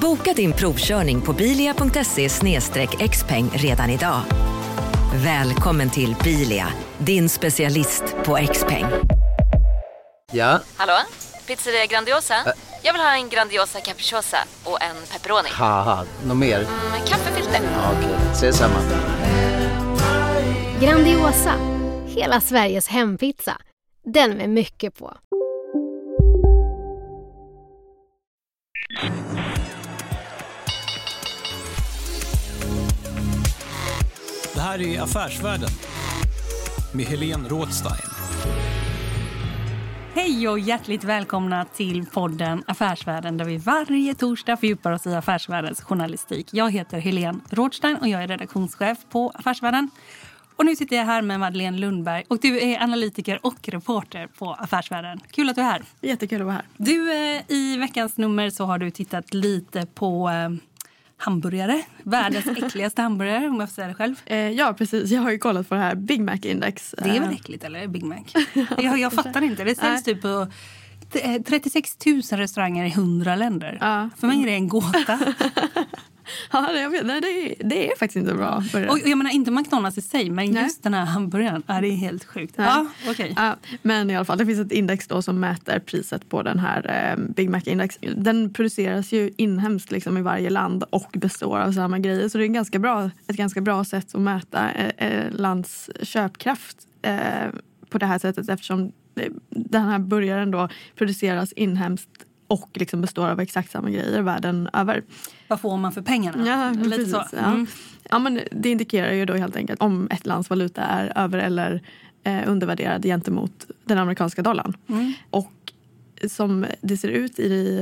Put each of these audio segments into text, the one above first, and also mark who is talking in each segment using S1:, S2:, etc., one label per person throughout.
S1: Boka din provkörning på bilia.se xpeng redan idag. Välkommen till Bilia, din specialist på XPeng.
S2: Ja,
S3: Hallå? Pizzeria Grandiosa? Jag vill ha en Grandiosa capriciosa och en pepperoni.
S2: något mer?
S3: Med kaffefilter.
S2: Ja, Okej, ses samma.
S4: Grandiosa, hela Sveriges hempizza. Den med mycket på.
S5: Det här är Affärsvärlden med Helene Rådstein.
S6: Hej och hjärtligt välkomna till podden Affärsvärlden där vi varje torsdag fördjupar oss i affärsvärldens journalistik. Jag heter Helene Rådstein och jag är redaktionschef på Affärsvärlden. Och nu sitter jag här med Madeleine Lundberg och du är analytiker och reporter på Affärsvärlden. Kul att du är här.
S7: Jättekul att vara här.
S6: Du, eh, i veckans nummer så har du tittat lite på eh, hamburgare. Världens äckligaste hamburgare om jag får säga det själv.
S7: Eh, ja, precis. Jag har ju kollat på det här Big Mac-index.
S6: Det är väl
S7: Eh,
S6: äckligt eller? Big Mac? jag, jag fattar inte. Det säljs typ på eh, 36 000 restauranger i 100 länder.
S7: Ja.
S6: För mig är det en gåta.
S7: Ja, det- jag vet. Nej, det, är, det är faktiskt inte bra.
S6: Och jag menar inte McDonalds i sig, men
S7: Nej.
S6: just den här hamburgaren. Ja, det är helt sjukt. Ja, okej.
S7: Ja, men i alla fall, det finns ett index då som mäter priset på den här eh, Big Mac-index. Den produceras ju inhemskt liksom i varje land och består av samma grejer. Så det är en ganska bra, ett ganska bra sätt att mäta eh, eh, lands köpkraft eh, på det här sättet eftersom eh, den här burgaren då produceras inhemskt och liksom består av exakt samma grejer världen över.
S6: Vad får man för pengarna?
S7: Ja,
S6: Lite
S7: precis.
S6: så.
S7: Ja.
S6: Mm.
S7: Ja, men det indikerar ju då helt enkelt om ett lands valuta är över eller eh, undervärderad gentemot den amerikanska dollarn.
S6: Mm.
S7: Och som det ser ut i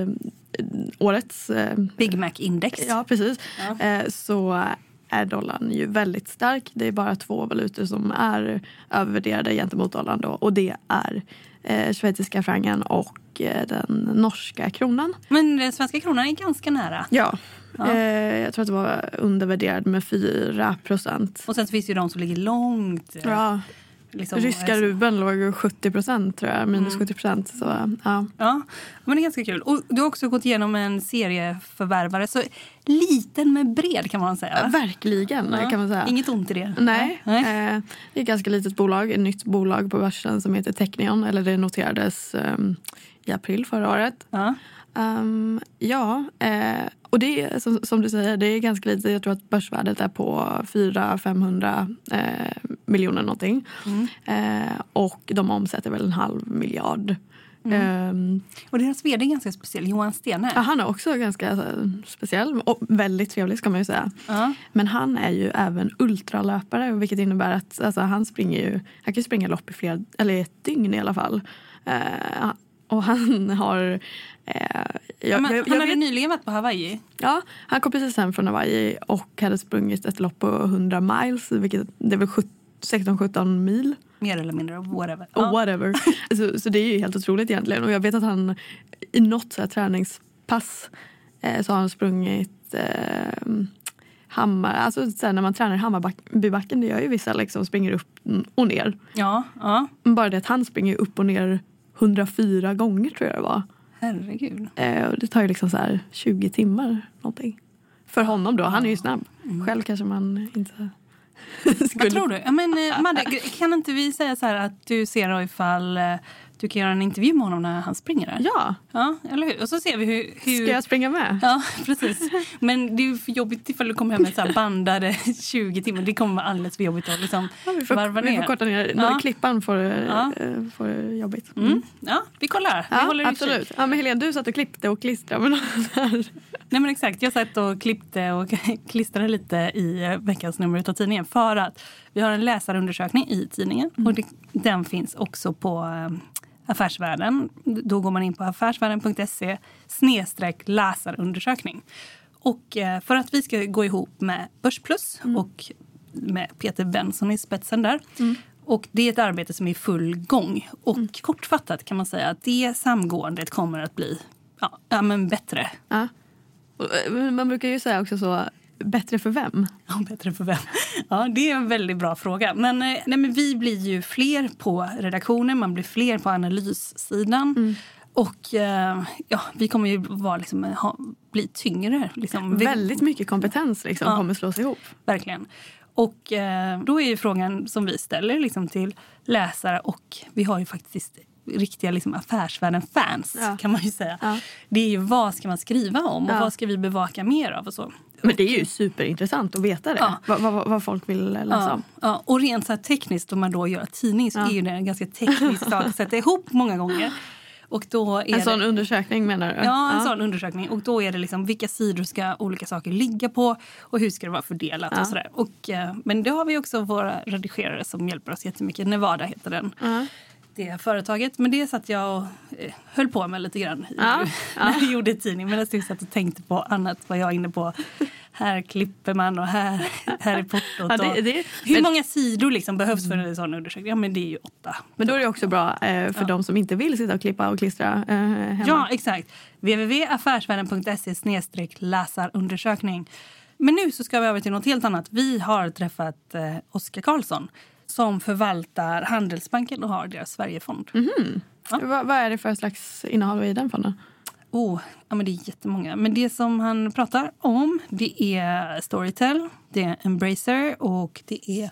S7: eh, årets... Eh,
S6: Big Mac-index.
S7: ja, precis.
S6: Ja.
S7: Eh, så är dollarn ju väldigt stark. Det är bara två valutor som är övervärderade gentemot dollarn. Då, och det är eh, schweiziska francen och eh, den norska kronan.
S6: Men den svenska kronan är ganska nära.
S7: Ja,
S6: Ja.
S7: Eh, jag tror att det var undervärderad med 4 procent.
S6: Och sen finns det ju de som ligger långt. eh,
S7: Ja,
S6: liksom,
S7: ryska
S6: eh,
S7: rubeln låg 70 procent tror jag, minus 70 procent. Så, ja.
S6: Ja, men det är ganska kul. Och du har också gått igenom en serieförvärvare. Så liten men bred kan man säga.
S7: Verkligen
S6: Ja.
S7: kan man säga.
S6: Inget ont i det.
S7: Nej,
S6: Nej.
S7: Eh, det är ett ganska litet bolag, ett nytt bolag på börsen som heter Technion. Eller det noterades ehm, i april förra året.
S6: Ja.
S7: Ehm, ja, eh, och det är som, som du säger, det är ganska lite. Jag tror att börsvärdet är på 400-500 eh, miljoner någonting.
S6: Mm.
S7: Eh, och de omsätter väl en halv miljard.
S6: Mm.
S7: Ehm,
S6: Och deras vd är ganska speciell, Johan Stene.
S7: ja, han är också ganska eh, speciell och väldigt trevlig ska man ju säga.
S6: Ja.
S7: Men han är ju även ultralöpare vilket innebär att alltså, han springer ju, han kan springa lopp i flera, eller ett dygn i alla fall. Eh, och han har... Eh, jag,
S6: Men
S7: jag,
S6: han
S7: jag
S6: hade
S7: vet,
S6: nyligen varit på Hawaii.
S7: ja, han kom precis hem från Hawaii och hade sprungit ett lopp på 100 miles, vilket det är väl 16-17 mil.
S6: Mer eller mindre, whatever. Ja.
S7: whatever. så, så det är ju helt otroligt egentligen. Och jag vet att han i något så här träningspass eh, så har han sprungit eh, hammar, alltså så här, när man tränar i Hammarbybacken, det gör ju vissa liksom, springer upp och ner.
S6: ja, ja.
S7: Bara det att han springer upp och ner 104 gånger tror jag det var.
S6: Herregud.
S7: Eh, och det tar ju liksom så här 20 timmar någonting. För honom då, han är ju snabb. Själv kanske man inte skulle...
S6: Vad tror du? Ja, men, eh, Madde, kan inte vi säga så att du ser ifall du kan göra en intervju med honom när han springer där?
S7: Ja,
S6: Ja, eller hur? Och så ser vi hur... hur...
S7: ska jag springa med?
S6: Ja, precis. Men det är för jobbigt ifall du kommer hem med så här bandade 20 timmar. Det kommer vara alldeles för jobbigt att liksom
S7: Ja, vi, får,
S6: varva
S7: vi
S6: ner.
S7: får korta ner.
S6: Ja.
S7: Ja. Klippan får,
S6: Ja.
S7: eh, får jobbigt.
S6: Mm. Ja, vi kollar. vi
S7: Ja,
S6: håller
S7: absolut. Ja, men Helene, du satt och klippte och klistrade med där.
S6: Nej, men exakt. Jag satt och klippte och klistrade lite i eh, veckans nummer av tidningen för att vi har en läsarundersökning i tidningen och det, den finns också på eh, Affärsvärlden. Då går man in på affärsvärlden.se snedstreck läsarundersökning. Och eh, för att vi ska gå ihop med Börsplus och med Peter Benson i spetsen där. Och det är ett arbete som är i full gång. Och kortfattat kan man säga att det samgåendet kommer att bli ja, men bättre.
S7: Ja. Eh, Man brukar ju säga också så, bättre för vem?
S6: Ja, bättre för vem? Ja, det är en väldigt bra fråga. Men, eh, nej, men vi blir ju fler på redaktionen, man blir fler på analyssidan. Och eh, ja, vi kommer ju vara, liksom, ha, bli tyngre. Liksom.
S7: Väldigt mycket kompetens liksom,
S6: Ja.
S7: kommer slås ihop.
S6: Verkligen. Och eh, då är frågan som vi ställer liksom, till läsare och vi har ju faktiskt riktiga liksom, affärsvärlden-fans
S7: Ja.
S6: kan man ju säga.
S7: Ja.
S6: Det är ju vad ska man skriva om och vad ska vi bevaka mer av och så.
S7: Men det är ju superintressant att veta det.
S6: Ja.
S7: Vad, vad, vad folk vill läsa
S6: Ja,
S7: om.
S6: ja, och rent så tekniskt, om man då gör tidning så
S7: Ja.
S6: är ju det en ganska teknisk sak att sätta ihop många gånger. Och då är
S7: En sån
S6: det,
S7: undersökning menar du?
S6: Ja, en sån undersökning. Och då är det liksom vilka sidor ska olika saker ligga på och hur ska det vara fördelat
S7: Ja.
S6: och sådär. Och, eh, men det har vi också våra redigerare som hjälper oss jättemycket. Nevada heter den.
S7: Ja.
S6: Det företaget. Men det satt jag och eh, höll på med lite grann i-
S7: Ja,
S6: när jag gjorde tidning. Men jag satt och tänkte på annat vad jag är inne på. Här klipper man och här, här är portot.
S7: Ja, det- det-
S6: hur
S7: men-
S6: många sidor liksom behövs för en sån undersökning? Ja, men det är ju åtta.
S7: Men då är det också bra eh, för de som inte vill sitta och klippa och klistra eh, hemma.
S6: Ja, exakt. www.affärsvärlden.se läsarundersökning. Men nu så ska vi över till något helt annat. Vi har träffat eh, Oskar Karlsson som förvaltar Handelsbanken och har deras Sverigefond.
S7: Vad, vad är det för slags innehåll i den fonden?
S6: Oh, ja, men det är jättemånga. Men det som han pratar om det är Storytel, det är Embracer och det är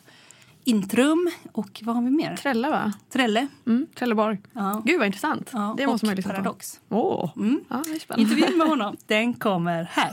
S6: Intrum och vad har vi mer?
S7: Trella va?
S6: Trelle.
S7: Mm, Trelleborg.
S6: Ja.
S7: Gud vad intressant.
S6: Ja,
S7: det måste man lyssna på.
S6: Paradox.
S7: Åh,
S6: Mm.
S7: ja.
S6: Intervjun med honom, den kommer här.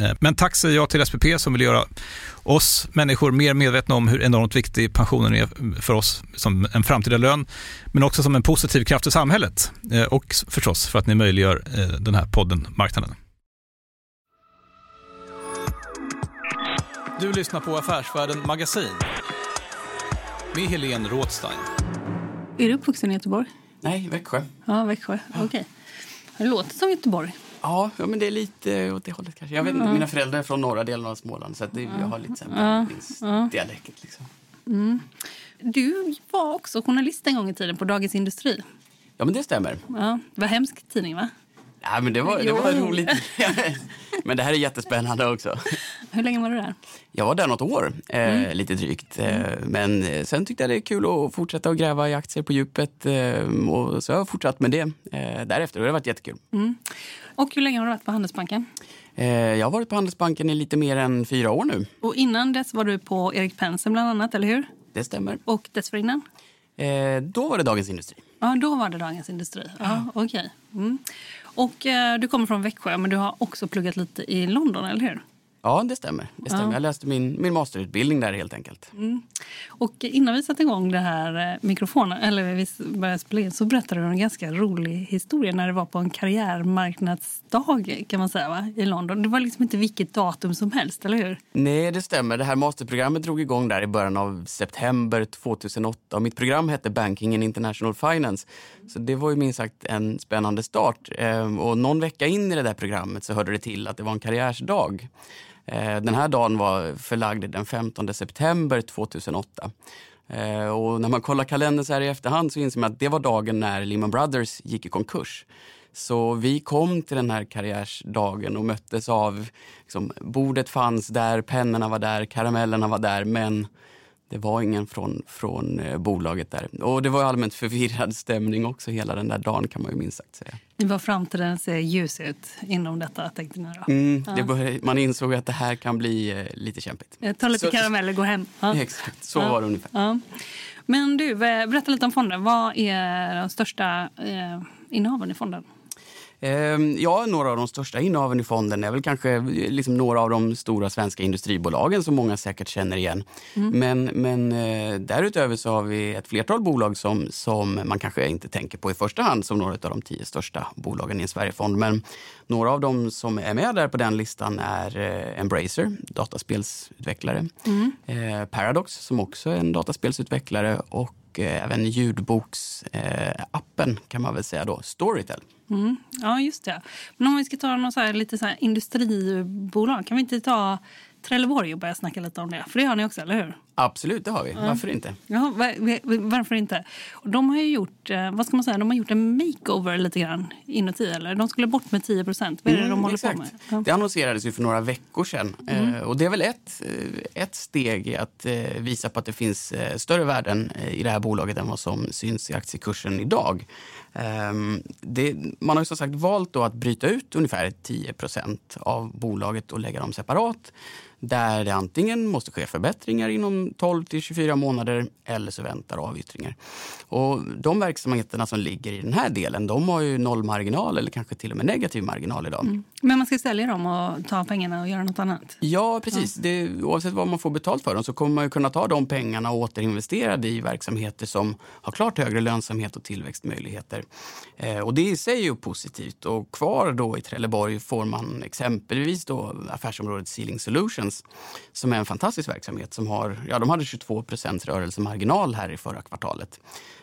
S5: Eh, Men tack säger jag till SPP som vill göra oss människor mer medvetna om hur enormt viktig pensionen är för oss som en framtida lön, men också som en positiv kraft i samhället. Eh, Och förstås för att ni möjliggör eh, den här podden Marknaden. Du lyssnar på Affärsvärlden Magasin med Helene Rådstein.
S6: Är du uppvuxen i Göteborg?
S8: Nej, Växjö.
S6: Ja, Växjö. Okej. Det låter som Göteborg.
S8: Ja, ja, men det är lite åt det hållet kanske. Jag vet inte, mina föräldrar är från norra delen av Småland så det, jag har lite så här blandningsdialekt. Liksom.
S6: Du var också journalist en gång i tiden på Dagens Industri.
S8: Ja, men det stämmer.
S6: Ja, det var hemsk tidning, va?
S8: Ja, men det var, det var roligt. men det här är jättespännande också.
S6: Hur länge var du där?
S8: Jag var där något år, eh, lite drygt. Eh, men eh, sen tyckte jag det är kul att fortsätta att gräva i aktier på djupet. Eh, och så har jag fortsatt med det eh, därefter och det har varit jättekul.
S6: Och hur länge har du varit på Handelsbanken?
S8: Eh, jag har varit på Handelsbanken i lite mer än fyra år nu.
S6: Och innan dess var du på Erik Penser bland annat, eller hur?
S8: Det stämmer.
S6: Och dessförinnan?
S8: Eh, då var det Dagens Industri.
S6: Ja, då var det Dagens Industri. Ja, okej. Okay. Mm. Och eh, du kommer från Växjö, men du har också pluggat lite i London, eller hur?
S8: Ja, det stämmer. Det stämmer. Ja. Jag läste min, min masterutbildning där helt enkelt. Mm.
S6: Och innan vi satte igång det här eh, mikrofonen, eller vi började spela in, så berättade du en ganska rolig historia när det var på en karriärmarknadsdag kan man säga, va? i London. Det var liksom inte vilket datum som helst, eller hur?
S8: Nej, det stämmer. Det här masterprogrammet drog igång där i början av september 2008. Och mitt program hette Banking and International Finance. Så det var ju minst sagt en spännande start. Ehm, och någon vecka in i det där programmet så hörde det till att det var en karriärsdag. Eh, den här dagen var förlagd den 15 september 2008. Eh, och när man kollar kalendern så här i efterhand så inser man att det var dagen när Lehman Brothers gick i konkurs. Så vi kom till den här karriärsdagen och möttes av, liksom, bordet fanns där, pennorna var där, karamellerna var där, men det var ingen från, från eh, bolaget där. Och det var allmänt förvirrad stämning också hela den där dagen kan man ju minst sagt säga.
S6: Var framtiden ser ljus ut inom detta tänkte ni då?
S8: Mm, ja. började, man insåg att det här kan bli eh, lite kämpigt.
S6: Ta lite så, karameller, gå hem.
S8: Ja. Exakt, så ja. var det ungefär.
S6: Men du, berätta lite om fonden. Vad är de största eh, innehaven i fonden?
S8: Ehm, ja, några av de största innehaven i fonden är väl kanske liksom några av de stora svenska industribolagen som många säkert känner igen. Mm. Men, men eh, därutöver så har vi ett flertal bolag som, som man kanske inte tänker på i första hand som några av de tio största bolagen i en Sverigefond. Men några av dem som är med där på den listan är eh, Embracer, dataspelsutvecklare. Mm. Eh, Paradox som också är en dataspelsutvecklare och Eh, även ljudboksappen kan man väl säga då, Storytel.
S6: Mm. Ja, just det. Men om vi ska ta någon så här, lite så här industribolag, kan vi inte ta Trelleborg och börja snacka lite om det? För det har ni också, eller hur?
S8: Absolut, det har vi. Varför inte?
S6: Ja, var, varför inte? De har ju gjort, eh, vad ska man säga, de har gjort en makeover lite grann inuti. Eller? De skulle bort med 10 procent. Vad är det mm, de håller exakt. på med?
S8: Ja. Det annonserades ju för några veckor sedan. Mm. Eh, och det är väl ett, eh, ett steg i att visa på att det finns större värden i det här bolaget än vad som syns i aktiekursen idag. Ehm, det, man har ju som sagt valt att bryta ut ungefär 10% av bolaget och lägga dem separat där det antingen måste ske förbättringar inom 12 till 24 månader eller så väntar avyttringar. Och de verksamheterna som ligger i den här delen de har ju noll marginal eller kanske till och med negativ marginal idag. Mm.
S6: Men man ska sälja dem och ta pengarna och göra något annat?
S8: Ja, precis. Ja. Det, oavsett vad man får betalt för dem så kommer man kunna ta de pengarna och återinvestera det i verksamheter som har klart högre lönsamhet och tillväxtmöjligheter. Eh, och det i sig är ju positivt. Och kvar då i Trelleborg får man exempelvis då affärsområdet Sealing Solutions som är en fantastisk verksamhet som har, ja de hade 22% rörelsemarginal här i förra kvartalet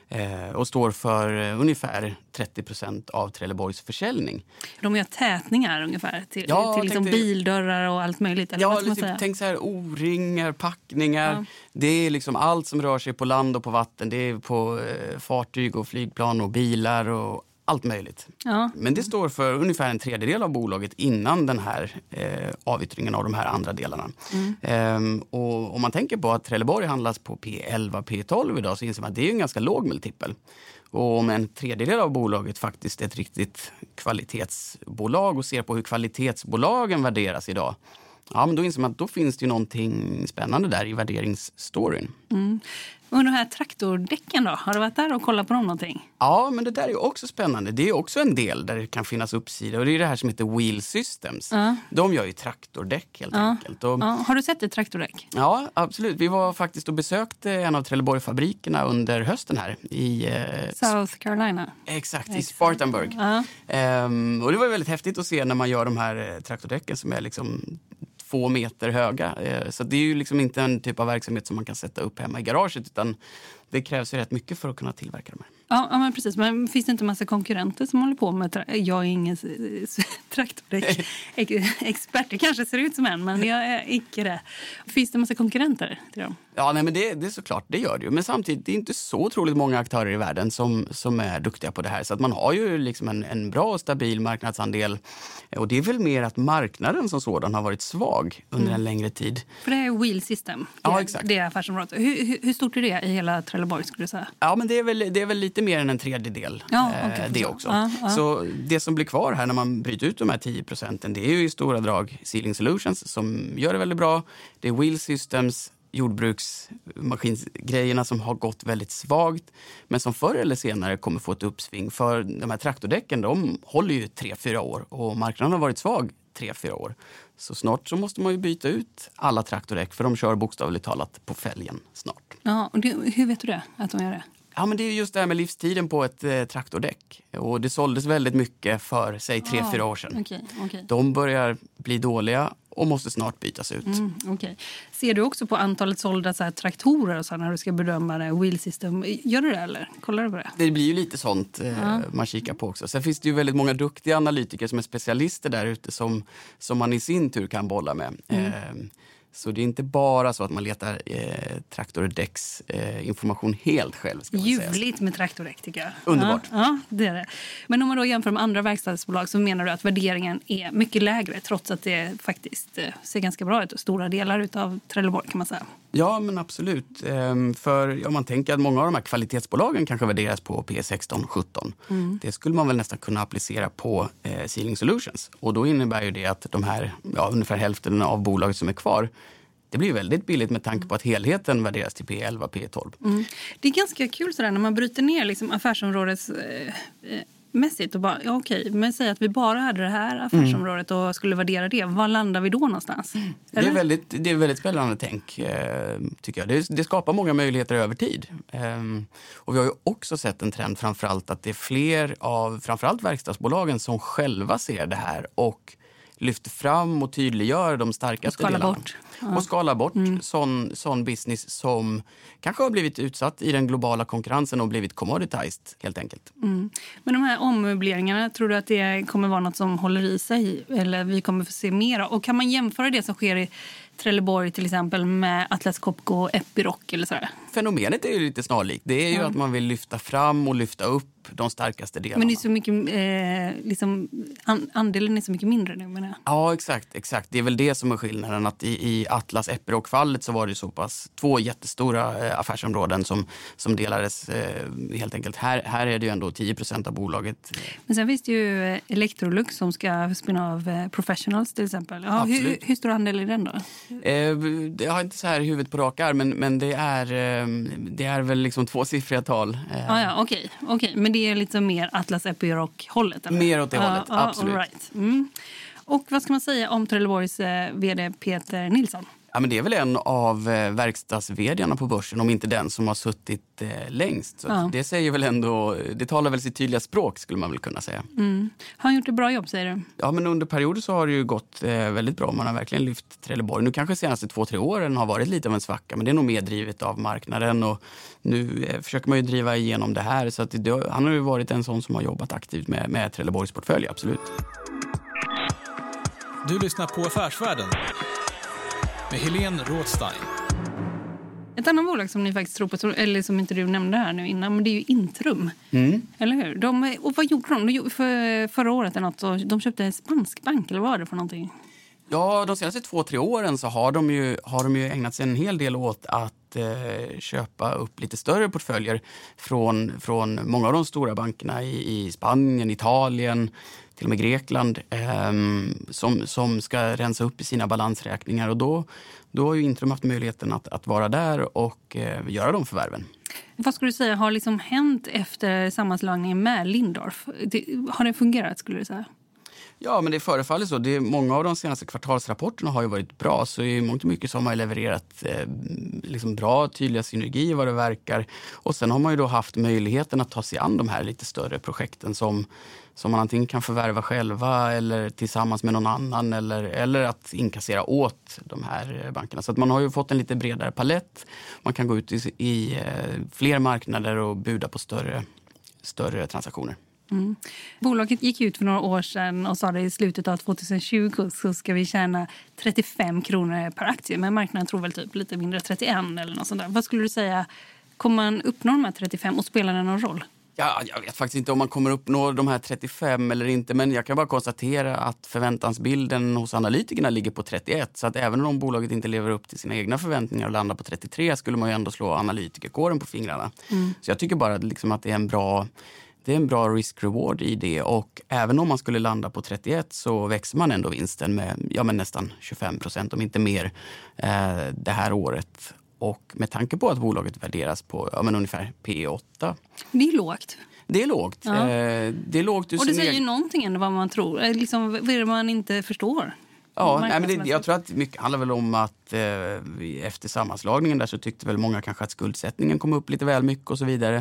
S8: eh, och står för eh, ungefär 30% av Trelleborgs försäljning.
S6: De gör tätningar ungefär till, ja, till liksom tänkte, bildörrar och allt möjligt? Eller
S8: ja, lite, tänk så här O-ringar, packningar. Ja. Det är liksom allt som rör sig på land och på vatten. Det är på eh, fartyg och flygplan och bilar och allt möjligt. Ja. Men det står för ungefär en tredjedel av bolaget innan den här eh, avyttringen av de här andra delarna. Mm. Ehm, och om man tänker på att Trelleborg handlas på P11, P12 idag så inser man att det är en ganska låg multipel. Och om en tredjedel av bolaget faktiskt är ett riktigt kvalitetsbolag och ser på hur kvalitetsbolagen värderas idag Ja, men då inser man att då finns det någonting spännande där i värderingsstoryn. Mm.
S6: Och de här traktordäcken då? Har du varit där och kollat på dem någonting?
S8: Ja, men det där är också spännande. Det är också en del där det kan finnas uppsida. Och det är det här som heter Wheel Systems. Ja. De gör ju traktordäck helt ja. enkelt. Och,
S6: ja. Har du sett ett traktordäck?
S8: Ja, absolut. Vi var faktiskt och besökte en av Trelleborgsfabrikerna under hösten här i... Eh,
S6: South Carolina.
S8: Exakt, exakt. i Spartanburg. Ehm, och det var väldigt häftigt att se när man gör de här eh, traktordäcken som är liksom två meter höga. Eh, så det är ju liksom inte en typ av verksamhet som man kan sätta upp hemma i garaget utan det krävs ju rätt mycket för att kunna tillverka de här.
S6: Ja, ja men precis. Men finns det inte massa konkurrenter som håller på med Jag är ingen traktordäcksexpert. Det kanske ser ut som en, men jag är icke det. Finns det massa konkurrenter till dem?
S8: Ja, nej, men det, det är såklart, det gör det ju. Men samtidigt, det är inte så otroligt många aktörer i världen som, som är duktiga på det här. Så att man har ju liksom en, en bra och stabil marknadsandel. Och det är väl mer att marknaden som sådan har varit svag under mm. en längre tid.
S6: För det är Wheel System, det,
S8: ja, exakt.
S6: det är affärsområdet. Hur, hur, hur stort är det i hela Trelleborg? Trelleborg? skulle du säga?
S8: Ja, men det är väl, det är väl lite mer än en tredjedel.
S6: Ja,
S8: eh,
S6: okej,
S8: det
S6: så.
S8: också.
S6: Ja, ja.
S8: Så det som blir kvar här när man bryter ut de här 10 procenten, det är ju i stora drag Sealing Solutions som gör det väldigt bra. Det är Wheel Systems, jordbruksmaskinsgrejerna som har gått väldigt svagt men som förr eller senare kommer få ett uppsving. För de här traktordäcken de håller ju 3-4 år och marknaden har varit svag 3-4 år. Så snart så måste man ju byta ut alla traktordäck för de kör bokstavligt talat på fälgen snart.
S6: Ja, och det, hur vet du det? Att de gör det?
S8: Ja, men det är just det här med livstiden på ett eh, traktordäck. Och det såldes väldigt mycket för, säg, tre
S6: Ah,
S8: fyra år sedan.
S6: Okej, okej.
S8: De börjar bli dåliga och måste snart bytas ut.
S6: Mm, okej. Ser du också på antalet sålda så här, traktorer och så när du ska bedöma det, wheel system? Gör du det eller? Kollar du på det?
S8: Det blir ju lite sånt eh,
S6: Ja.
S8: man kikar på också. Sen finns det ju väldigt många duktiga analytiker som är specialister där ute som, som man i sin tur kan bolla med.
S6: Mm.
S8: Eh, så det är inte bara så att man letar eh, traktordäcks eh, information helt själv. Ska.
S6: Ljuvligt med traktordäck tycker jag.
S8: Underbart.
S6: Ja, ja, det är det. Men om man då jämför med andra verkstadsbolag så menar du att värderingen är mycket lägre trots att det faktiskt eh, ser ganska bra ut och stora delar av Trelleborg kan man säga.
S8: Ja, men absolut. Ehm, för om man tänker att många av de här kvalitetsbolagen kanske värderas på P16, 17.
S6: Mm.
S8: Det skulle man väl nästan kunna applicera på eh, Sealing Solutions. Och då innebär ju det att de här, ja, ungefär hälften av bolaget som är kvar, det blir väldigt billigt med tanke på att helheten värderas till P11, P12.
S6: Mm. Det är ganska kul sådär när man bryter ner liksom affärsområdets eh, eh, mässigt och bara, ja, okej, men säg att vi bara hade det här affärsområdet och skulle värdera det. Var landar vi då någonstans?
S8: Det är, väldigt, det är väldigt spännande tänk, eh, tycker jag. Det, det skapar många möjligheter över tid. Ehm, och vi har ju också sett en trend framförallt att det är fler av framförallt verkstadsbolagen som själva ser det här och lyfter fram och tydliggör de starkaste
S6: Och
S8: delarna.
S6: bort. Ja. Mm.
S8: Och skalar bort sån, sån business som kanske har blivit utsatt i den globala konkurrensen och blivit commoditized helt enkelt.
S6: Mm. Men de här ommöbleringarna, tror du att det kommer vara något som håller i sig? Eller vi kommer få se mer av? Och kan man jämföra det som sker i Trelleborg till exempel med Atlas Copco och Epiroc eller sådär?
S8: Fenomenet är ju lite snarlikt. Det är ju
S6: Ja.
S8: att man vill lyfta fram och lyfta upp de starkaste delarna.
S6: Men det är så mycket, eh, liksom, an, andelen är så mycket mindre nu menar jag.
S8: Ja, exakt. exakt. Det är väl det som är skillnaden. Att i, I Atlas Epiroc-fallet så var det så pass två jättestora eh, affärsområden som, som delades eh, helt enkelt. Här, här är det ju ändå 10% av bolaget.
S6: Men sen finns det ju eh, Electrolux som ska spinna av eh, Professionals till exempel. Ja, hur,
S8: Absolut.
S6: hur stor andel är den då?
S8: Eh, jag har inte så här i huvudet på rak arm, men, men det, är, eh, det är väl liksom tvåsiffriga tal. Eh,
S6: Ah, ja, okej. okej. Men det är lite mer Atlas Epiroc-hållet?
S8: Mer åt det hållet, absolut.
S6: right. mm. Och vad ska man säga om Trelleborgs eh, vd Peter Nilsson?
S8: Ja, men det är väl en av eh, verkstads på börsen, om inte den som har suttit eh, längst. Så
S6: Ja.
S8: Det säger väl ändå, det talar väl sitt tydliga språk skulle man väl kunna säga.
S6: Mm. Har han gjort ett bra jobb säger du?
S8: Ja, men under perioder så har det ju gått eh, väldigt bra. Man har verkligen lyft Trelleborg. Nu kanske de senaste två, tre åren har varit lite av en svacka, men det är nog mer drivet av marknaden. Och nu eh, försöker man ju driva igenom det här. Så att det, han har ju varit en sån som har jobbat aktivt med, med Trelleborgs portfölj, absolut.
S5: Du lyssnar på Affärsvärlden med Helene Rådstein.
S6: Ett annat bolag som ni faktiskt tror på, eller som inte du nämnde här nu innan, men det är ju Intrum.
S8: Mm.
S6: Eller hur? De, och vad gjorde de? de gjorde för, förra året eller något, så de köpte en spansk bank, eller vad var det för någonting?
S8: Ja, de senaste två, tre åren så har de ju, har de ju ägnat sig en hel del åt att eh, köpa upp lite större portföljer från, från många av de stora bankerna i, i Spanien, Italien, till och med Grekland eh, som, som ska rensa upp i sina balansräkningar. Och då, då har ju Intrum haft möjligheten att, att vara där och eh, göra de förvärven.
S6: Vad skulle du säga har liksom hänt efter sammanslagningen med Lindorf? Det, har det fungerat skulle du säga?
S8: Ja, men det förefaller så. Det är, många av de senaste kvartalsrapporterna har ju varit bra. Så i mångt och mycket så har man levererat eh, liksom bra, tydliga synergier vad det verkar. Och sen har man ju då haft möjligheten att ta sig an de här lite större projekten som, som man antingen kan förvärva själva eller tillsammans med någon annan eller, eller att inkassera åt de här eh, bankerna. Så att man har ju fått en lite bredare palett. Man kan gå ut i, i eh, fler marknader och buda på större, större transaktioner.
S6: Mm. Bolaget gick ut för några år sedan och sa att i slutet av 2020 så ska vi tjäna 35 kronor per aktie. Men marknaden tror väl typ lite mindre, 31 eller något sånt där. Vad skulle du säga, kommer man uppnå de här 35 och spelar det någon roll?
S8: Ja, jag vet faktiskt inte om man kommer uppnå de här 35 eller inte, men jag kan bara konstatera att förväntansbilden hos analytikerna ligger på 31. Så att även om bolaget inte lever upp till sina egna förväntningar och landar på 33 skulle man ju ändå slå analytikerkåren på fingrarna. Mm. Så jag tycker bara liksom att det är en bra det är en bra risk-reward i det och även om man skulle landa på 31 så växer man ändå vinsten med ja, men nästan 25 procent, om inte mer, eh, det här året. Och med tanke på att bolaget värderas på ja, men ungefär P8.
S6: Det är lågt.
S8: Det är lågt. Ja. Eh, det är lågt
S6: och det säger ju någonting ändå vad man tror. Eh, liksom, vad är det man inte förstår?
S8: Ja, nej, men det, jag tror att mycket handlar väl om att eh, efter sammanslagningen där så tyckte väl många kanske att skuldsättningen kom upp lite väl mycket och så vidare.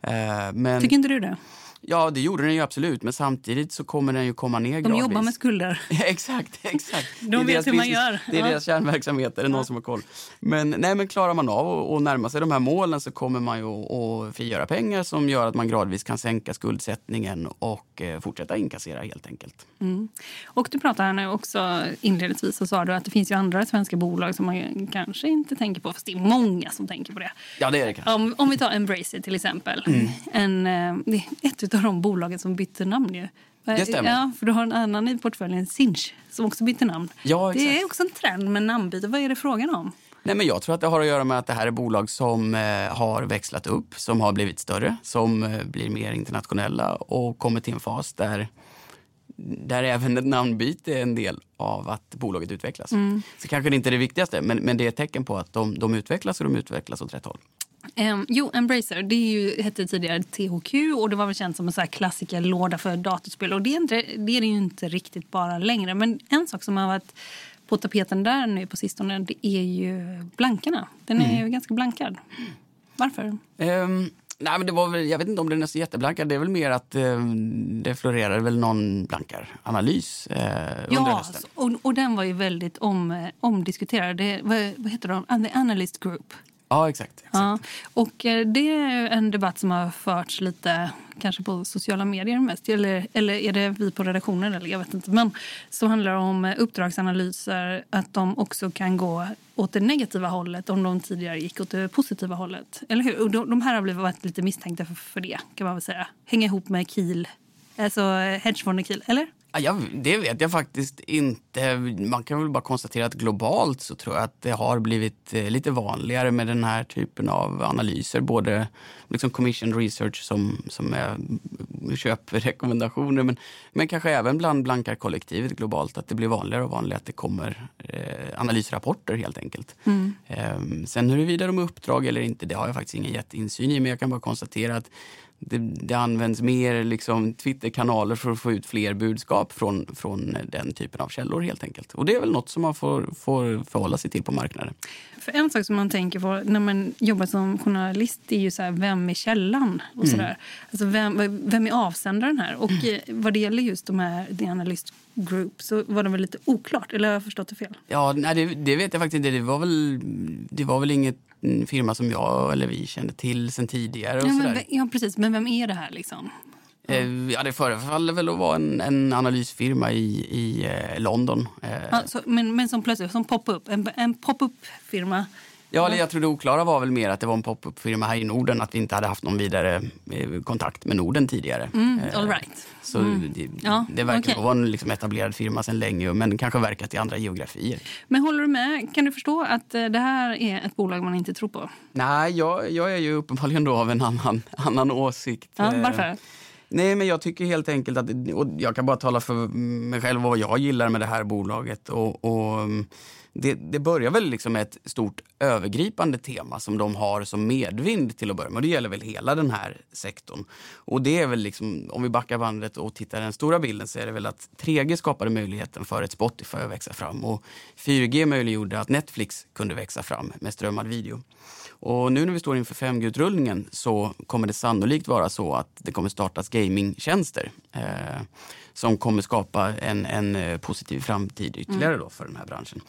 S6: Eh, men, Tycker inte du det?
S8: Ja, det gjorde den ju absolut, men samtidigt så kommer den ju komma ner gradvis.
S6: De jobbar med skulder.
S8: exakt, exakt.
S6: De vet hur man gör.
S8: Det är deras kärnverksamhet, är det någon som har koll. Men, nej, men klarar man av att närma sig de här målen så kommer man ju att frigöra pengar som gör att man gradvis kan sänka skuldsättningen och eh, fortsätta inkassera helt enkelt.
S6: Mm. Och du pratade också inledningsvis så sa du att det finns ju andra svenska bolag som man kanske inte tänker på, fast det är många som tänker på det.
S8: Ja, det är det kanske.
S6: Om, om vi tar Embracer till exempel. Mm. En, eh, ett av de bolagen som bytte namn ju.
S8: Det stämmer.
S6: Ja, för du har en annan i portföljen, Sinch, som också bytte namn.
S8: Ja, exakt.
S6: Det är också en trend med namnbyte. Vad är det frågan om?
S8: Nej, men jag tror att det har att göra med att det här är bolag som eh, har växlat upp, som har blivit större, som eh, blir mer internationella och kommer till en fas där, där även ett namnbyte är en del av att bolaget utvecklas. Mm. Så kanske det inte är det viktigaste, men, men det är ett tecken på att de, de utvecklas och de utvecklas åt rätt håll.
S6: Um, jo, Embracer det ju, hette tidigare THQ och det var väl känt som en så här klassikerlåda för datorspel. Och det är, inte, det är det ju inte riktigt bara längre. Men en sak som har varit på tapeten där nu på sistone det är ju blankarna. Den är mm. ju ganska blankad. Varför?
S8: Um, nej, men det var väl, jag vet inte om den är så jätteblankad. Det är väl mer att um, det florerar väl någon blankar-analys uh,
S6: ja, och, och den var ju väldigt om, omdiskuterad. Det, vad, vad heter de? The Analyst Group.
S8: Ja, exakt. exakt. Ja.
S6: Och eh, det är en debatt som har förts lite kanske på sociala medier mest. Eller, eller är det vi på redaktionen? Eller jag vet inte. Men så handlar det om eh, uppdragsanalyser. Att de också kan gå åt det negativa hållet om de tidigare gick åt det positiva hållet. Eller hur? Och de, de här har blivit varit lite misstänkta för, för det. kan man väl säga. Hänga ihop med KIL. Alltså eh, hedgefonden KIL. Eller?
S8: Ja, det vet jag faktiskt inte. Man kan väl bara konstatera att globalt så tror jag att det har blivit eh, lite vanligare med den här typen av analyser. Både liksom commission research som, som är köprekommendationer men, men kanske även bland blankarkollektivet globalt att det blir vanligare och vanligare att det kommer eh, analysrapporter helt enkelt. Mm. Eh, sen huruvida de är uppdrag eller inte, det har jag faktiskt ingen jätteinsyn i men jag kan bara konstatera att det, det, används mer liksom Twitterkanaler för att få ut fler budskap från, från den typen av källor helt enkelt. Och det är väl något som man får, får förhålla sig till på marknaden.
S6: För en sak som man tänker på när man jobbar som journalist är ju så här, vem är källan? Och så mm. Alltså vem, vem är avsändaren här? Och mm. vad det gäller just de här The Analyst Group så var det väl lite oklart, eller har jag förstått det fel?
S8: Ja, nej, det, det vet jag faktiskt inte. Det var väl, det var väl inget firma som jag eller vi kände till sen tidigare. Och
S6: ja,
S8: men,
S6: ja, precis. Men vem är det här? liksom?
S8: Mm. Ja, det förefaller väl att vara en, en analysfirma i, i eh, London.
S6: Eh. Alltså, men, men som plötsligt som pop-up, en, en pop-up-firma
S8: Ja, jag tror det oklara var väl mer att det var en pop-up-firma här i Norden, att vi inte hade haft någon vidare eh, kontakt med Norden tidigare.
S6: Mm, all right.
S8: Så mm. det, ja, det verkar okay. vara en liksom etablerad firma sedan länge, men kanske verkat i andra geografier.
S6: Men håller du med? Kan du förstå att det här är ett bolag man inte tror på?
S8: Nej, jag, jag är ju uppenbarligen då av en annan, annan åsikt.
S6: Ja, varför?
S8: Nej, men jag tycker helt enkelt att, och jag kan bara tala för mig själv vad jag gillar med det här bolaget. Och, och mm, det, det, börjar väl liksom med ett stort övergripande tema som de har som medvind till att börja med. Och det gäller väl hela den här sektorn. Och det är väl liksom, om vi backar bandet och tittar den stora bilden så är det väl att 3G skapade möjligheten för ett Spotify att växa fram och 4G möjliggjorde att Netflix kunde växa fram med strömmad video. Och nu när vi står inför 5G-utrullningen så kommer det sannolikt vara så att det kommer startas gamingtjänster. Eh, som kommer skapa en, en eh, positiv framtid ytterligare då för den här branschen.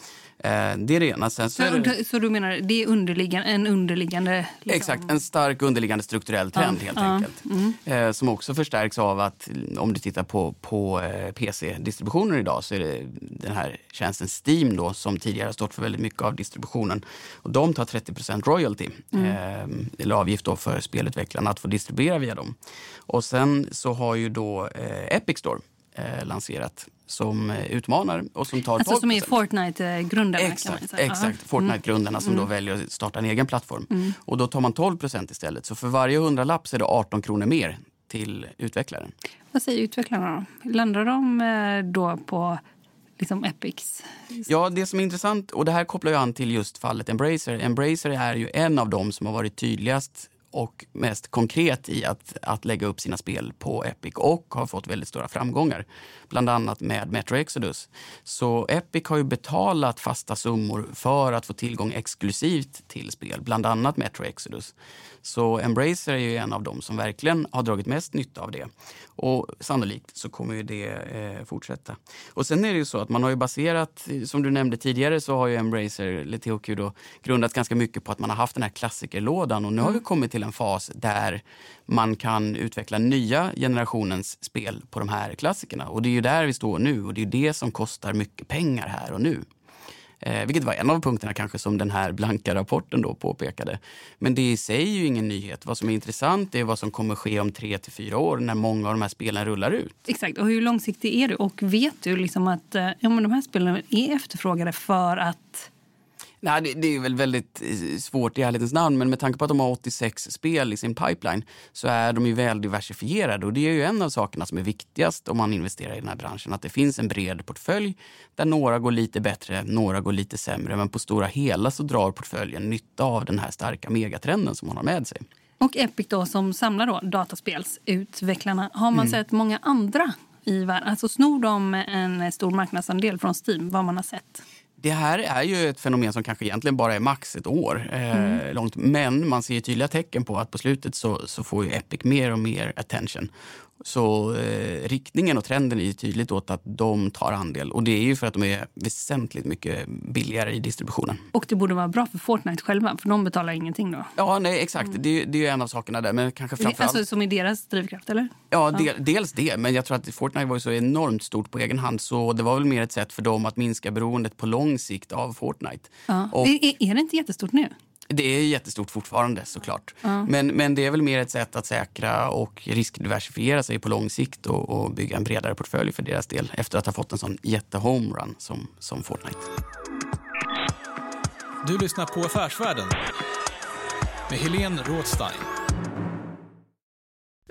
S8: Eh, det är det ena. Sen så,
S6: Så,
S8: det,
S6: så du menar det är underliggande, en underliggande... Liksom,
S8: Exakt, en stark underliggande strukturell trend
S6: Ja,
S8: helt
S6: ja,
S8: enkelt. Eh, som också förstärks av att om du tittar på, på eh, PC-distributionen idag så är det den här tjänsten Steam då som tidigare har stått för väldigt mycket av distributionen. Och de tar 30% royalty, eh, eller avgift då för spelutvecklarna att få distribuera via dem. Och sen så har ju då eh, Epic Store eh, lanserat som eh, utmanar och som tar 12
S6: Alltså som är Fortnite-grundarna
S8: Exakt, exakt. Fortnite-grundarna som då väljer att starta en egen plattform. Och då tar man 12% istället. Så för varje hundralapp så är det 18 kronor mer till utvecklaren.
S6: Vad säger utvecklarna då? Landar de eh, då på liksom Epics?
S8: Ja, det som är intressant, och det här kopplar ju an till just fallet Embracer. Embracer är ju en av dem som har varit tydligast och mest konkret i att, att lägga upp sina spel på Epic och har fått väldigt stora framgångar. Bland annat med Metro Exodus. Så Epic har ju betalat fasta summor för att få tillgång exklusivt till spel, bland annat Metro Exodus. Så Embracer är ju en av dem som verkligen har dragit mest nytta av det. Och sannolikt så kommer ju det eh, fortsätta. Och sen är det ju så att man har ju baserat, som du nämnde tidigare, så har ju Embracer, eller THQ då, grundat ganska mycket på att man har haft den här klassikerlådan. Och nu har vi kommit till till en fas där man kan utveckla nya generationens spel på de här klassikerna. Och det är ju där vi står nu och det är ju det som kostar mycket pengar här och nu. Eh, vilket var en av punkterna kanske som den här blanka rapporten då påpekade. Men det i sig är ju ingen nyhet. Vad som är intressant är vad som kommer ske om tre till fyra år när många av de här spelen rullar ut.
S6: Exakt. Och hur långsiktig är du? Och vet du liksom att eh, ja, men de här spelen är efterfrågade för att...
S8: Nej, det, det är väl väldigt eh, svårt i ärlighetens namn, men med tanke på att de har 86 spel i sin pipeline så är de ju väl diversifierade. Och det är ju en av sakerna som är viktigast om man investerar i den här branschen. Att det finns en bred portfölj där några går lite bättre, några går lite sämre. Men på stora hela så drar portföljen nytta av den här starka megatrenden som man har med sig.
S6: Och Epic då, som samlar då dataspelsutvecklarna. Har man sett många andra i världen? Alltså snor de en stor marknadsandel från Steam, vad man har sett?
S8: Det här är ju ett fenomen som kanske egentligen bara är max ett år eh, långt. Men man ser ju tydliga tecken på att på slutet så, så får ju Epic mer och mer attention. Så eh, riktningen och trenden är ju tydligt åt att de tar andel. Och det är ju för att de är väsentligt mycket billigare i distributionen.
S6: Och det borde vara bra för Fortnite själva, för de betalar ingenting då.
S8: Ja, nej, exakt. Det, är- det är ju en av sakerna där. Men kanske framförallt...
S6: Alltså som är deras drivkraft, eller?
S8: Ja, del, dels det. Men jag tror att Fortnite var ju så enormt stort på egen hand så det var väl mer ett sätt för dem att minska beroendet på lång sikt av Fortnite.
S6: Ja.
S8: Och-
S6: Är, är det inte jättestort nu?
S8: Det är jättestort fortfarande såklart. Men, men det är väl mer ett sätt att säkra och riskdiversifiera sig på lång sikt och, och bygga en bredare portfölj för deras del efter att ha fått en sån jätte-homerun som, som Fortnite.
S5: Du lyssnar på Affärsvärlden med Helene Rådstein.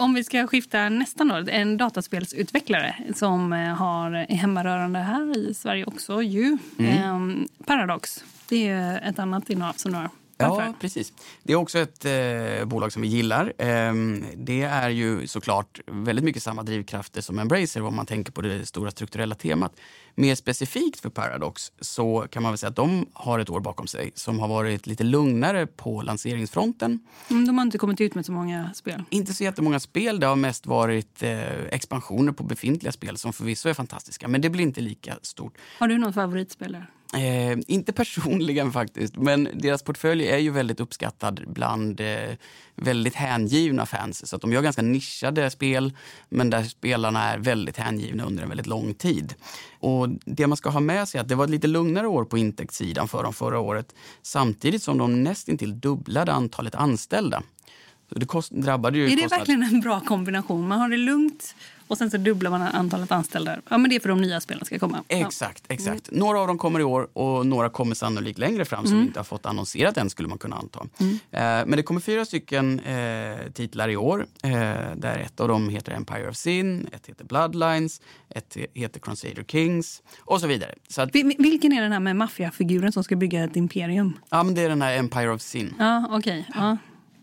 S6: Om vi ska skifta nästan då, en dataspelsutvecklare som eh, har är hemmarörande här i Sverige också ju.
S8: Mm.
S6: Ehm, Paradox, det är ett annat innehav som du har. Varför?
S8: Ja, precis. Det är också ett eh, bolag som vi gillar. Ehm, det är ju såklart väldigt mycket samma drivkrafter som Embracer om man tänker på det stora strukturella temat. Mer specifikt för Paradox så kan man väl säga att de har ett år bakom sig som har varit lite lugnare på lanseringsfronten.
S6: Mm, de har inte kommit ut med så många spel.
S8: Inte så jättemånga spel. Det har mest varit eh, expansioner på befintliga spel som förvisso är fantastiska, men det blir inte lika stort.
S6: Har du något favoritspel där?
S8: Eh, inte personligen faktiskt, men deras portfölj är ju väldigt uppskattad bland eh, väldigt hängivna fans. Så att de gör ganska nischade spel, men där spelarna är väldigt hängivna under en väldigt lång tid. Och det man ska ha med sig är att det var ett lite lugnare år på intäktssidan för dem förra året, samtidigt som de nästintill dubblade antalet anställda. Så det kost, drabbade ju
S6: Är det
S8: kostnad-
S6: verkligen en bra kombination? Man har det lugnt och sen så dubblar man antalet anställda. Ja, men det är för de nya spelen ska komma. Ja.
S8: Exakt, exakt. Några av dem kommer i år och några kommer sannolikt längre fram som vi inte har fått annonserat än skulle man kunna anta. Eh, men det kommer fyra stycken eh, titlar i år eh, där ett av dem heter Empire of Sin, ett heter Bloodlines, ett heter Crusader Kings och så vidare. Så att,
S6: Vi- Vilken är den här med maffiafiguren som ska bygga ett imperium?
S8: ja, men det är den här Empire of Sin.
S6: Ja, okej. Ja.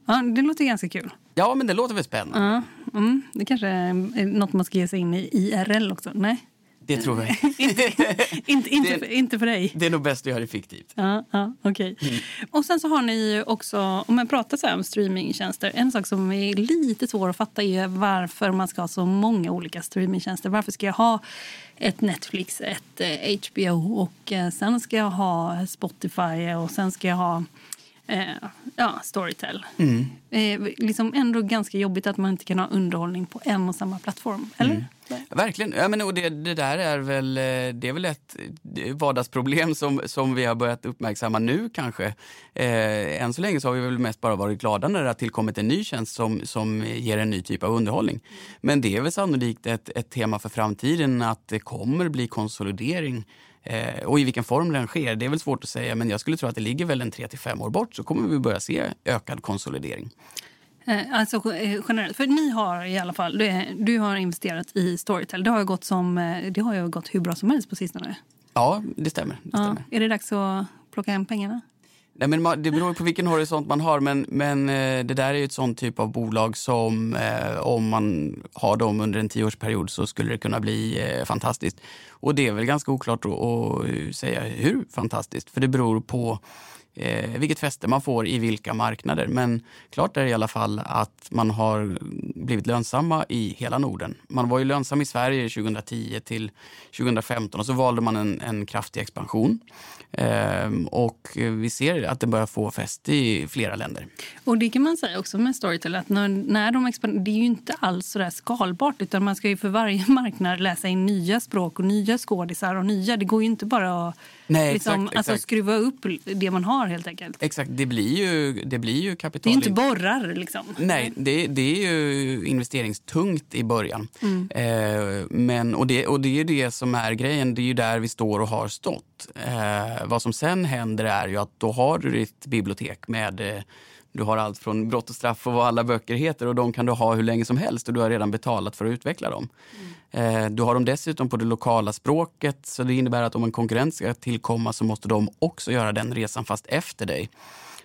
S6: Ja, det låter ganska kul.
S8: Ja, men det låter väl spännande.
S6: Ja, mm, det kanske är något man ska ge sig in i IRL också. Nej,
S8: Det tror jag.
S6: inte, inte,
S8: Det-
S6: för, inte för dig.
S8: det är nog bäst att göra det fiktivt.
S6: Ja, ja, okej. Och sen så har ni också, om man pratar så om streamingtjänster, en sak som är lite svår att fatta är varför man ska ha så många olika streamingtjänster. Varför ska jag ha ett Netflix, ett eh, HBO och eh, sen ska jag ha Spotify och sen ska jag ha eh, ja, Storytel. Eh, liksom ändå ganska jobbigt att man inte kan ha underhållning på en och samma plattform. Eller?
S8: Verkligen. Ja, men, och det, det där är väl, eh, det är väl ett vardagsproblem som, som vi har börjat uppmärksamma nu kanske. Eh, än så länge så har vi väl mest bara varit glada när det har tillkommit en ny tjänst som, som ger en ny typ av underhållning. Men det är väl sannolikt ett, ett tema för framtiden att det kommer bli konsolidering. Eh, och i vilken form den sker, det är väl svårt att säga, men jag skulle tro att det ligger väl en 3 till 5 år bort så kommer vi börja se ökad konsolidering.
S6: Eh, Alltså eh, generellt. För ni har i alla fall, du, du har investerat i Storytel. Det har ju gått, som, eh, det har ju gått hur bra som helst på sistone.
S8: Ja, det stämmer. Det
S6: Ja.
S8: stämmer.
S6: Är det dags att plocka hem pengarna?
S8: Nej, men det beror på vilken horisont man har, men, men eh, det där är ju ett sånt typ av bolag som eh, om man har dem under en tioårsperiod så skulle det kunna bli eh, fantastiskt. Och det är väl ganska oklart att, att säga hur fantastiskt, för det beror på eh, vilket fäste man får i vilka marknader. Men klart är i alla fall att man har blivit lönsamma i hela Norden. Man var ju lönsam i Sverige 2010 till 2015 och så valde man en, en kraftig expansion. Ehm, och vi ser att det börjar få fäste i flera länder.
S6: Och det kan man säga också med Storytel att när, när de expanderar, det är ju inte alls så där skalbart utan man ska ju för varje marknad läsa in nya språk och nya skådisar och nya. Det går ju inte bara att
S8: Nej,
S6: liksom,
S8: exakt,
S6: Alltså,
S8: exakt.
S6: skruva upp det man har helt enkelt.
S8: Exakt, det blir ju, det blir ju
S6: Det
S8: kapital.
S6: är ju inte borrar liksom.
S8: Nej, det, det är ju investeringstungt i början. Eh, men, och, det, och det är ju det som är grejen. Det är ju där vi står och har stått. Eh, vad som sen händer är ju att då har du ditt bibliotek med eh, du har allt från brott och straff och vad alla böcker heter och de kan du ha hur länge som helst och du har redan betalat för att utveckla dem. Eh, Eh, du har dem dessutom på det lokala språket så det innebär att om en konkurrent ska tillkomma så måste de också göra den resan fast efter dig.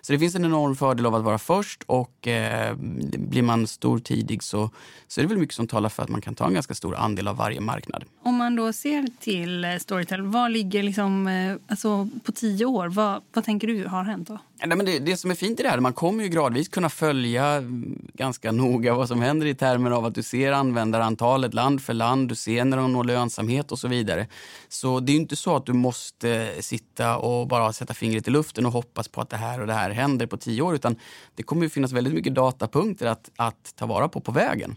S8: Så det finns en enorm fördel av att vara först och eh, blir man stor tidig så, så är det väl mycket som talar för att man kan ta en ganska stor andel av varje marknad.
S6: Om man då ser till eh, Storytel, vad ligger liksom, eh, alltså på tio år? Vad, vad tänker du har hänt då?
S8: Nej, men det, det som är fint i det här, man kommer ju gradvis kunna följa mm, ganska noga vad som händer i termer av att du ser användarantalet land för land, du ser när de når lönsamhet och så vidare. Så det är ju inte så att du måste sitta och bara sätta fingret i luften och hoppas på att det här och det här händer på tio år, utan det kommer ju finnas väldigt mycket datapunkter att, att ta vara på på vägen.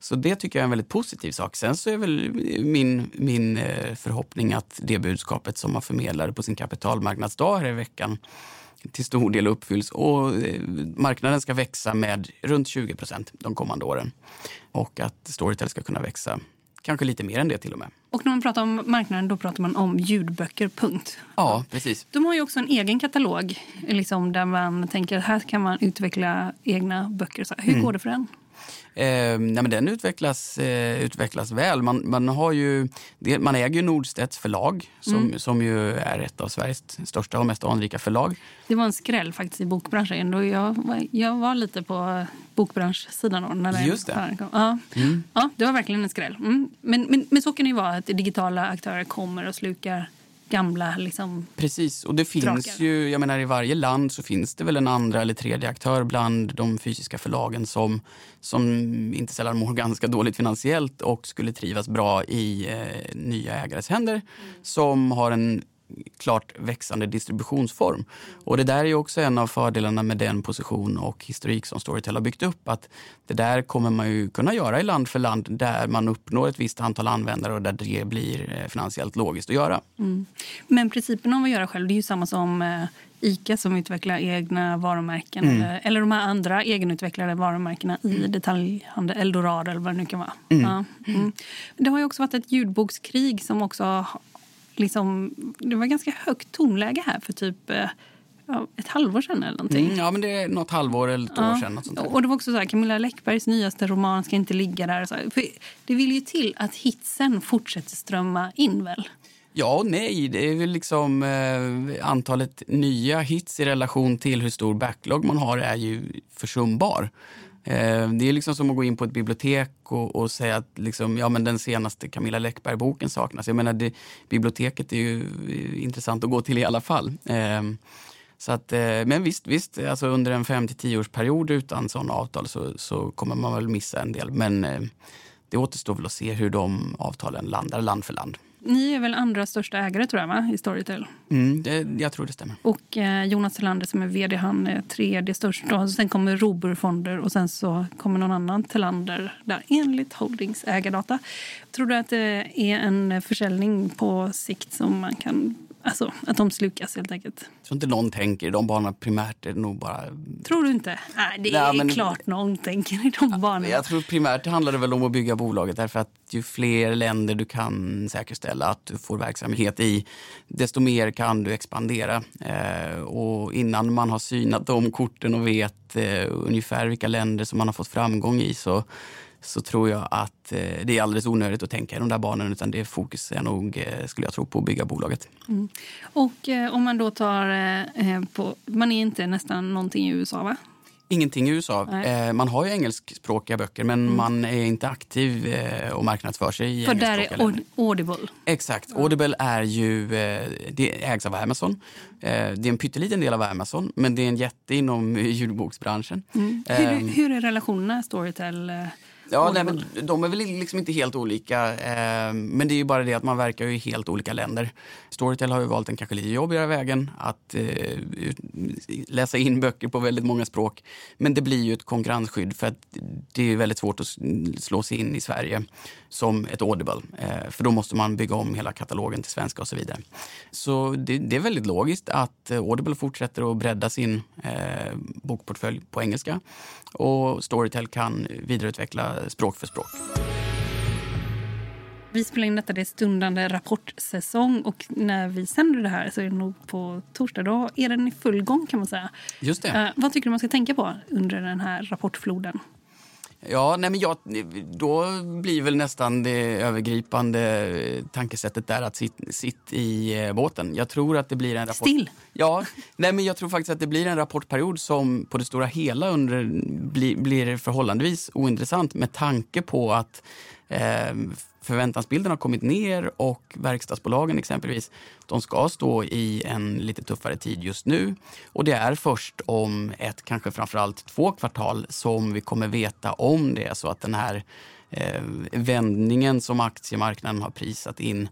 S8: Så det tycker jag är en väldigt positiv sak. Sen så är väl min, min eh, förhoppning att det budskapet som man förmedlade på sin kapitalmarknadsdag här i veckan till stor del uppfylls och eh, marknaden ska växa med runt 20 procent de kommande åren. Och att Storytel ska kunna växa kanske lite mer än det till och med.
S6: Och när man pratar om marknaden då pratar man om ljudböcker, punkt.
S8: Ja, precis.
S6: De har ju också en egen katalog liksom, där man tänker här kan man utveckla egna böcker. Så här, hur går det för den?
S8: Eh, nej, men den utvecklas, eh, utvecklas väl. Man, man, har ju, man äger ju Nordstedts förlag som, mm. som ju är ett av Sveriges största och mest anrika förlag.
S6: Det var en skräll faktiskt i bokbranschen. Jag, jag var lite på bokbranschsidan då. När
S8: Just det.
S6: Ja. Mm. ja, det var verkligen en skräll. Mm. Men, men, men så kan det ju vara att digitala aktörer kommer och slukar gamla liksom,
S8: Precis, och det finns drakar. ju, jag menar i varje land så finns det väl en andra eller tredje aktör bland de fysiska förlagen som, som inte sällan mår ganska dåligt finansiellt och skulle trivas bra i eh, nya ägares händer. Mm. Som har en klart växande distributionsform. Och det där är också en av fördelarna med den position och historik som Storytel har byggt upp. Att det där kommer man ju kunna göra i land för land där man uppnår ett visst antal användare och där det blir eh, finansiellt logiskt att göra. Mm.
S6: Men principen om att göra själv det är ju samma som eh, Ica som utvecklar egna varumärken mm. eller, eller de här andra egenutvecklade varumärkena i mm. detaljhandel, Eldorado eller vad det nu kan vara. Mm. Ja. Mm. Det har ju också varit ett ljudbokskrig som också liksom, det var ganska högt tonläge här för typ eh, ja, ett halvår sedan eller någonting.
S8: Mm, ja, men det är något halvår eller ett ja. år sedan. Sånt
S6: och det var också så här, Camilla Läckbergs nyaste roman ska inte ligga där. Så här, det vill ju till att hitsen fortsätter strömma in väl?
S8: Ja och nej. Det är väl liksom eh, antalet nya hits i relation till hur stor backlog man har är ju försumbar. Eh, det är liksom som att gå in på ett bibliotek och, och säga att liksom, ja, men den senaste Camilla Läckberg-boken saknas. Jag menar, det, biblioteket är ju eh, intressant att gå till i alla fall. Eh, så att, men visst, visst alltså under en 5 10 års period utan sådana avtal så, så kommer man väl missa en del. Men det återstår väl att se hur de avtalen landar land för land.
S6: Ni är väl andra största ägare tror jag, va? i Storytel?
S8: Mm, det, jag tror det stämmer.
S6: Och eh, Jonas Tillander som är vd, han är tredje störst. Och sen kommer Robur och sen så kommer någon annan Tillander där enligt Holdings ägardata. Tror du att det är en försäljning på sikt som man kan Alltså att de slukas helt enkelt.
S8: Jag tror inte någon tänker i de banorna primärt. Är det nog bara...
S6: Tror du inte? Nej, det är men... klart någon tänker i de banorna.
S8: Jag tror primärt handlar det väl om att bygga bolaget därför att ju fler länder du kan säkerställa att du får verksamhet i, desto mer kan du expandera. Eh, och innan man har synat de korten och vet eh, ungefär vilka länder som man har fått framgång i så så tror jag att eh, det är alldeles onödigt att tänka i de där banorna utan det fokus är nog, eh, skulle jag tro, på att bygga bolaget. Mm.
S6: Och eh, om man då tar eh, på, man är inte nästan någonting i USA va?
S8: Ingenting i USA. Eh, man har ju engelskspråkiga böcker men mm. man är inte aktiv eh, och marknadsför sig i
S6: För där är Audible?
S8: Exakt. Mm. Audible är ju, eh, det ägs av Amazon. Eh, det är en pytteliten del av Amazon men det är en jätte inom ljudboksbranschen.
S6: Mm. Hur, ehm. hur, är relationerna Storytel?
S8: Ja, nej, men de är väl liksom inte helt olika. Eh, men det är ju bara det att man verkar i helt olika länder. Storytel har ju valt den kanske lite jobbigare vägen att eh, läsa in böcker på väldigt många språk. Men det blir ju ett konkurrensskydd för att det är väldigt svårt att slå sig in i Sverige som ett Audible. Eh, för då måste man bygga om hela katalogen till svenska och så vidare. Så det, det är väldigt logiskt att Audible fortsätter att bredda sin eh, bokportfölj på engelska och Storytel kan vidareutveckla språk för språk.
S6: Vi spelar in detta, det är stundande rapportsäsong och när vi sänder det här så är det nog på torsdag. Då är den i full gång kan man säga.
S8: Just det. Uh,
S6: vad tycker du man ska tänka på under den här rapportfloden?
S8: Ja, nej men jag, då blir väl nästan det övergripande tankesättet där att sitta sitt i eh, båten. Jag tror att det blir en rapport...
S6: Still?
S8: Ja, nej men jag tror faktiskt att det blir en rapportperiod som på det stora hela under, blir, blir förhållandevis ointressant med tanke på att eh, förväntansbilden har kommit ner och verkstadsbolagen exempelvis, de ska stå i en lite tuffare tid just nu. Och det är först om ett, kanske framförallt två kvartal som vi kommer veta om det är så att den här eh, vändningen som aktiemarknaden har prisat in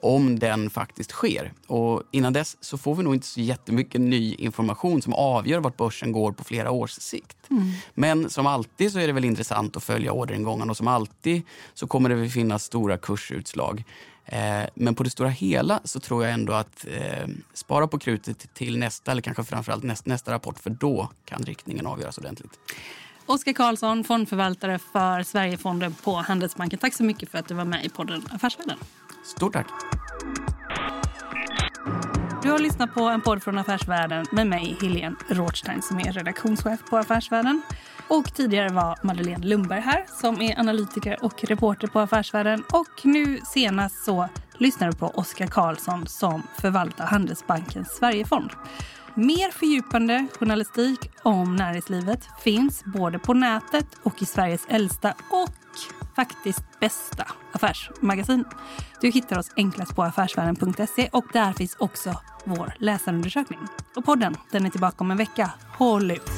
S8: om den faktiskt sker. Och innan dess så får vi nog inte så jättemycket ny information som avgör vart börsen går på flera års sikt. Mm. Men som alltid så är det väl intressant att följa orderingången och som alltid så kommer det finnas stora kursutslag. Eh, men på det stora hela så tror jag ändå att eh, spara på krutet till nästa eller kanske framförallt näst, nästa rapport för då kan riktningen avgöras ordentligt.
S6: Oskar Karlsson, fondförvaltare för Sverigefonden på Handelsbanken. Tack så mycket för att du var med i podden Affärsvärlden.
S8: Stort tack.
S6: Du har lyssnat på en podd från Affärsvärlden med mig, Helene Rothstein, som är redaktionschef på Affärsvärlden. Och tidigare var Madeleine Lundberg här som är analytiker och reporter på Affärsvärlden. Och nu senast så lyssnar du på Oskar Karlsson som förvaltar Handelsbankens Sverigefond. Mer fördjupande journalistik om näringslivet finns både på nätet och i Sveriges äldsta och faktiskt bästa affärsmagasin. Du hittar oss enklast på affärsvärlden.se och där finns också vår läsarundersökning. Och podden den är tillbaka om en vecka. Håll ut!